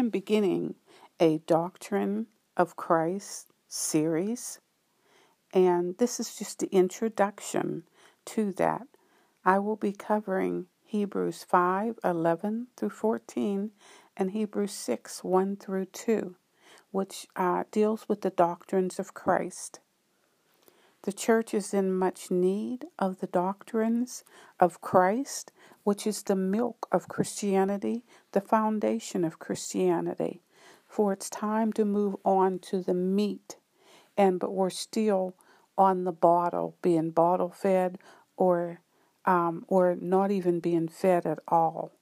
Am beginning a Doctrine of Christ series, and this is just the introduction to that. I will be covering Hebrews 5 11 through 14 and Hebrews 6 1 through 2, which uh, deals with the doctrines of Christ. The church is in much need of the doctrines of Christ, which is the milk of Christianity, the foundation of Christianity. For it's time to move on to the meat, and but we're still on the bottle, being bottle fed, or um, or not even being fed at all.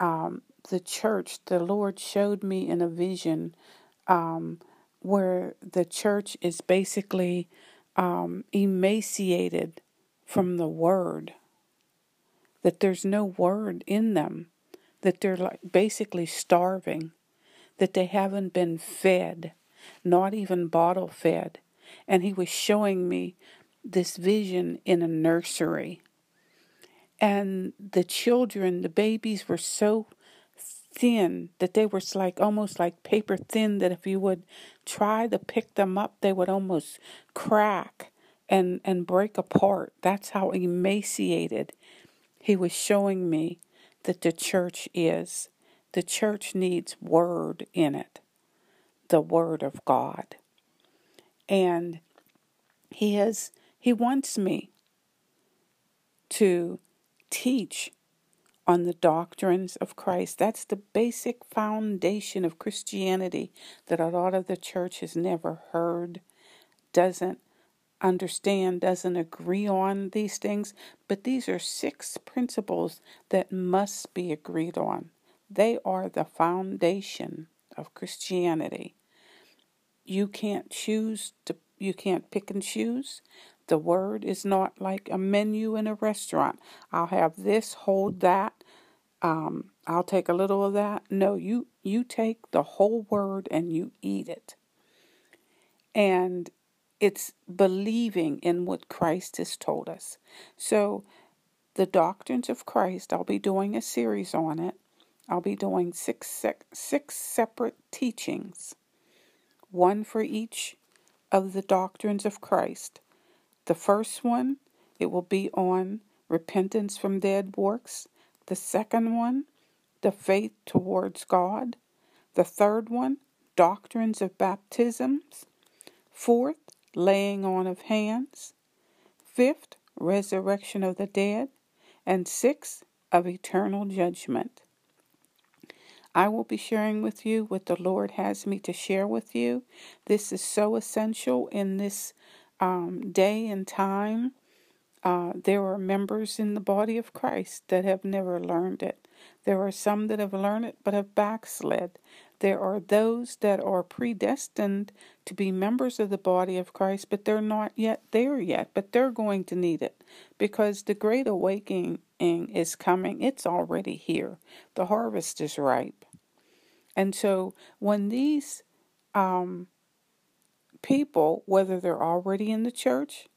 Um, the church, the Lord showed me in a vision um, where the church is basically um, emaciated from the word, that there's no word in them, that they're like basically starving, that they haven't been fed, not even bottle fed. And he was showing me this vision in a nursery. And the children, the babies were so thin that they were like almost like paper thin that if you would try to pick them up they would almost crack and and break apart. That's how emaciated he was showing me that the church is. The church needs word in it the word of god. And he has he wants me to teach on the doctrines of Christ. That's the basic foundation of Christianity that a lot of the church has never heard, doesn't understand, doesn't agree on these things. But these are six principles that must be agreed on. They are the foundation of Christianity. You can't choose to, you can't pick and choose. The word is not like a menu in a restaurant. I'll have this, hold that. Um, I'll take a little of that. No, you you take the whole word and you eat it. And it's believing in what Christ has told us. So the doctrines of Christ, I'll be doing a series on it. I'll be doing six six separate teachings, one for each of the doctrines of Christ. The first one, it will be on repentance from dead works. The second one, the faith towards God. The third one, doctrines of baptisms. Fourth, laying on of hands. Fifth, resurrection of the dead. And sixth, of eternal judgment. I will be sharing with you what the Lord has me to share with you. This is so essential in this um, day and time, uh, there are members in the body of Christ that have never learned it. There are some that have learned it but have backslid. There are those that are predestined to be members of the body of Christ, but they're not yet there yet, but they're going to need it because the great awakening is coming. It's already here. The harvest is ripe. And so when these um, people, whether they're already in the church,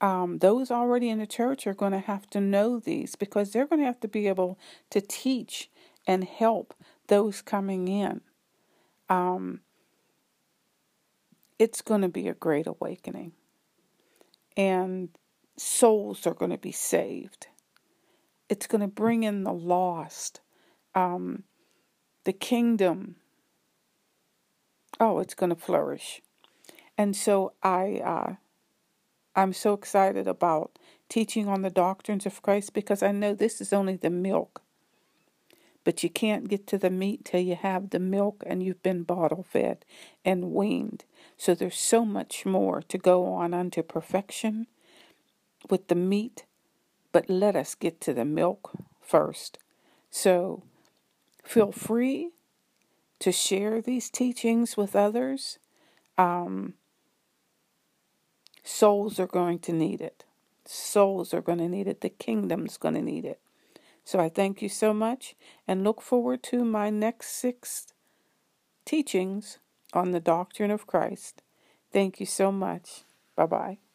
um, those already in the church are going to have to know these because they're going to have to be able to teach and help those coming in. Um, it's going to be a great awakening. And souls are going to be saved. It's going to bring in the lost. Um, the kingdom, oh, it's going to flourish. And so I, uh, I'm so excited about teaching on the doctrines of Christ because I know this is only the milk. But you can't get to the meat till you have the milk and you've been bottle fed and weaned. So there's so much more to go on unto perfection with the meat. But let us get to the milk first. So feel free to share these teachings with others. Um, Souls are going to need it. Souls are going to need it. The kingdom's going to need it. So I thank you so much and look forward to my next six teachings on the doctrine of Christ. Thank you so much. Bye bye.